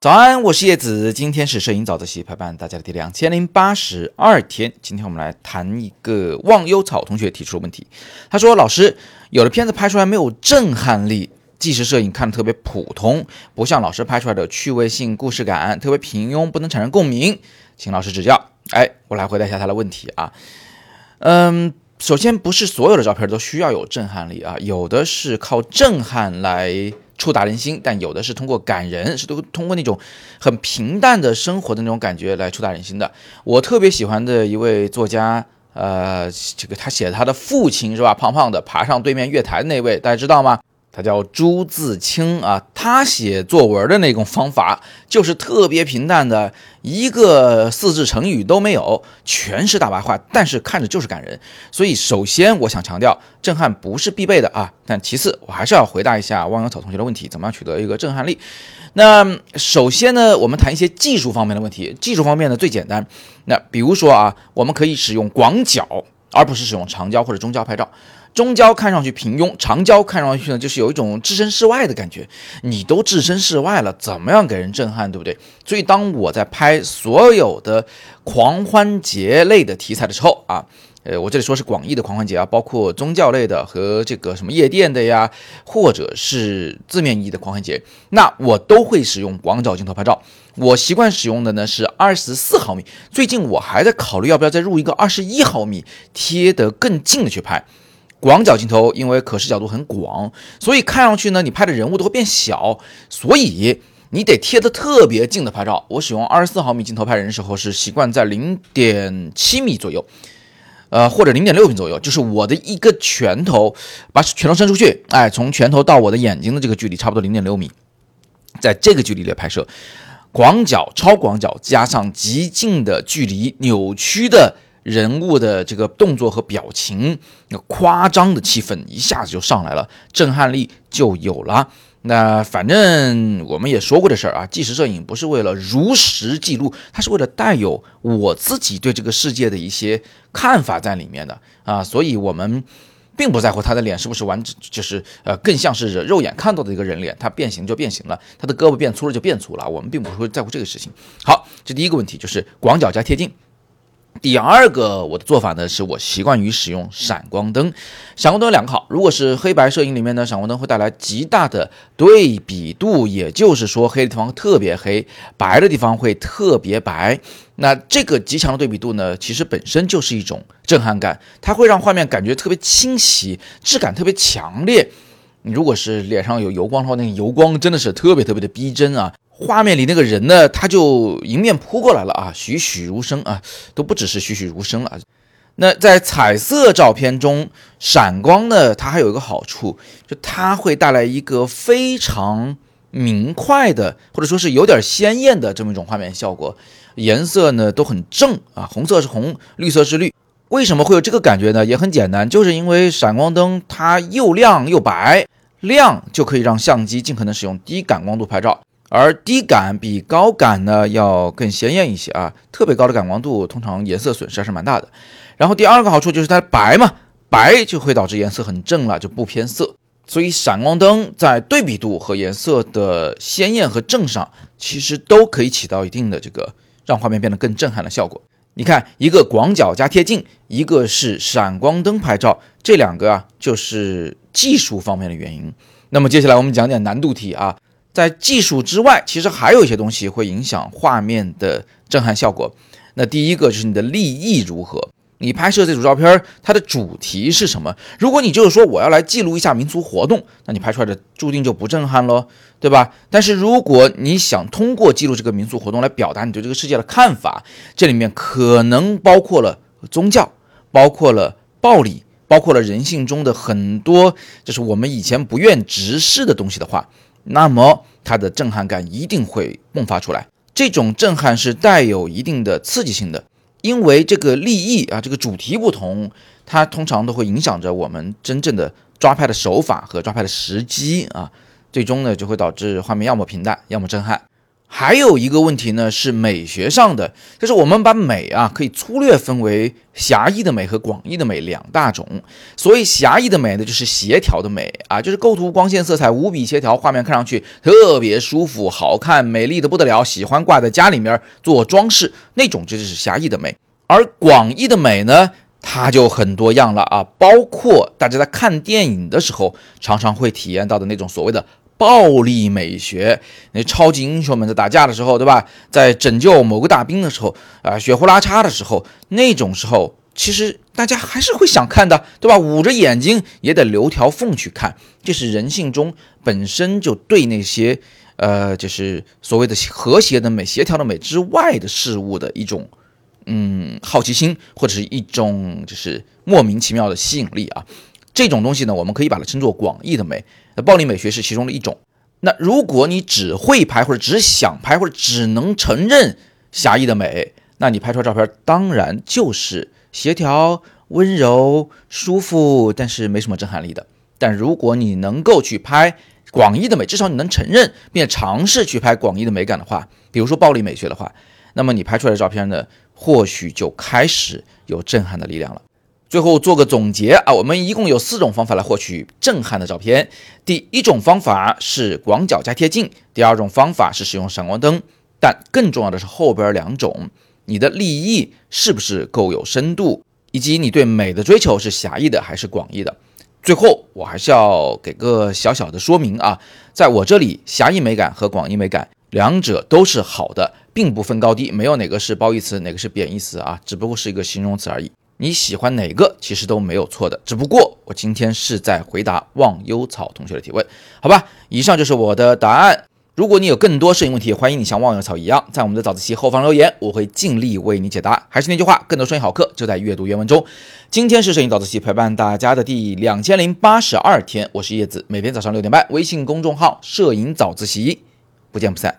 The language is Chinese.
早安，我是叶子，今天是摄影早自习陪伴大家的第两千零八十二天。今天我们来谈一个忘忧草同学提出的问题。他说：“老师，有的片子拍出来没有震撼力，纪实摄影看的特别普通，不像老师拍出来的趣味性、故事感，特别平庸，不能产生共鸣，请老师指教。”哎，我来回答一下他的问题啊。嗯，首先不是所有的照片都需要有震撼力啊，有的是靠震撼来。触达人心，但有的是通过感人，是都通过那种很平淡的生活的那种感觉来触达人心的。我特别喜欢的一位作家，呃，这个他写他的父亲是吧？胖胖的爬上对面月台那位，大家知道吗？他叫朱自清啊，他写作文的那种方法就是特别平淡的，一个四字成语都没有，全是大白话，但是看着就是感人。所以首先我想强调，震撼不是必备的啊，但其次我还是要回答一下汪洋草同学的问题，怎么样取得一个震撼力？那首先呢，我们谈一些技术方面的问题。技术方面呢最简单，那比如说啊，我们可以使用广角，而不是使用长焦或者中焦拍照。中焦看上去平庸，长焦看上去呢，就是有一种置身事外的感觉。你都置身事外了，怎么样给人震撼，对不对？所以当我在拍所有的狂欢节类的题材的时候啊，呃，我这里说是广义的狂欢节啊，包括宗教类的和这个什么夜店的呀，或者是字面意义的狂欢节，那我都会使用广角镜头拍照。我习惯使用的呢是二十四毫米，最近我还在考虑要不要再入一个二十一毫米，贴得更近的去拍。广角镜头因为可视角度很广，所以看上去呢，你拍的人物都会变小，所以你得贴得特别近的拍照。我使用二十四毫米镜头拍人的时候，是习惯在零点七米左右，呃，或者零点六米左右，就是我的一个拳头，把拳头伸出去，哎，从拳头到我的眼睛的这个距离差不多零点六米，在这个距离里拍摄，广角、超广角加上极近的距离，扭曲的。人物的这个动作和表情，那夸张的气氛一下子就上来了，震撼力就有了。那反正我们也说过这事儿啊，纪实摄影不是为了如实记录，它是为了带有我自己对这个世界的一些看法在里面的啊。所以我们并不在乎他的脸是不是完整，就是呃更像是肉眼看到的一个人脸，他变形就变形了，他的胳膊变粗了就变粗了，我们并不会在乎这个事情。好，这第一个问题就是广角加贴近。第二个我的做法呢，是我习惯于使用闪光灯。闪光灯有两个好，如果是黑白摄影里面呢，闪光灯会带来极大的对比度，也就是说黑的地方特别黑，白的地方会特别白。那这个极强的对比度呢，其实本身就是一种震撼感，它会让画面感觉特别清晰，质感特别强烈。如果是脸上有油光的话，那个油光真的是特别特别的逼真啊。画面里那个人呢，他就迎面扑过来了啊，栩栩如生啊，都不只是栩栩如生了啊。那在彩色照片中，闪光呢，它还有一个好处，就它会带来一个非常明快的，或者说是有点鲜艳的这么一种画面效果。颜色呢都很正啊，红色是红，绿色是绿。为什么会有这个感觉呢？也很简单，就是因为闪光灯它又亮又白，亮就可以让相机尽可能使用低感光度拍照。而低感比高感呢要更鲜艳一些啊，特别高的感光度通常颜色损失还是蛮大的。然后第二个好处就是它白嘛，白就会导致颜色很正了，就不偏色。所以闪光灯在对比度和颜色的鲜艳和正上，其实都可以起到一定的这个让画面变得更震撼的效果。你看，一个广角加贴近，一个是闪光灯拍照，这两个啊就是技术方面的原因。那么接下来我们讲点难度题啊。在技术之外，其实还有一些东西会影响画面的震撼效果。那第一个就是你的立意如何，你拍摄这组照片，它的主题是什么？如果你就是说我要来记录一下民俗活动，那你拍出来的注定就不震撼喽，对吧？但是如果你想通过记录这个民俗活动来表达你对这个世界的看法，这里面可能包括了宗教，包括了暴力，包括了人性中的很多就是我们以前不愿直视的东西的话。那么它的震撼感一定会迸发出来，这种震撼是带有一定的刺激性的，因为这个立意啊，这个主题不同，它通常都会影响着我们真正的抓拍的手法和抓拍的时机啊，最终呢就会导致画面要么平淡，要么震撼。还有一个问题呢，是美学上的，就是我们把美啊，可以粗略分为狭义的美和广义的美两大种。所谓狭义的美呢，就是协调的美啊，就是构图、光线、色彩无比协调，画面看上去特别舒服、好看、美丽的不得了，喜欢挂在家里面做装饰，那种这就是狭义的美。而广义的美呢，它就很多样了啊，包括大家在看电影的时候常常会体验到的那种所谓的。暴力美学，那超级英雄们在打架的时候，对吧？在拯救某个大兵的时候，啊，血呼啦叉的时候，那种时候，其实大家还是会想看的，对吧？捂着眼睛也得留条缝去看，这是人性中本身就对那些，呃，就是所谓的和谐的美、协调的美之外的事物的一种，嗯，好奇心或者是一种就是莫名其妙的吸引力啊。这种东西呢，我们可以把它称作广义的美。暴力美学是其中的一种。那如果你只会拍，或者只想拍，或者只能承认狭义的美，那你拍出来照片当然就是协调、温柔、舒服，但是没什么震撼力的。但如果你能够去拍广义的美，至少你能承认并尝试去拍广义的美感的话，比如说暴力美学的话，那么你拍出来的照片呢，或许就开始有震撼的力量了。最后做个总结啊，我们一共有四种方法来获取震撼的照片。第一种方法是广角加贴近，第二种方法是使用闪光灯，但更重要的是后边两种，你的立意是不是够有深度，以及你对美的追求是狭义的还是广义的。最后我还是要给个小小的说明啊，在我这里，狭义美感和广义美感两者都是好的，并不分高低，没有哪个是褒义词，哪个是贬义词啊，只不过是一个形容词而已。你喜欢哪个其实都没有错的，只不过我今天是在回答忘忧草同学的提问，好吧？以上就是我的答案。如果你有更多摄影问题，欢迎你像忘忧草一样在我们的早自习后方留言，我会尽力为你解答。还是那句话，更多摄影好课就在阅读原文中。今天是摄影早自习陪伴大家的第两千零八十二天，我是叶子，每天早上六点半，微信公众号“摄影早自习”，不见不散。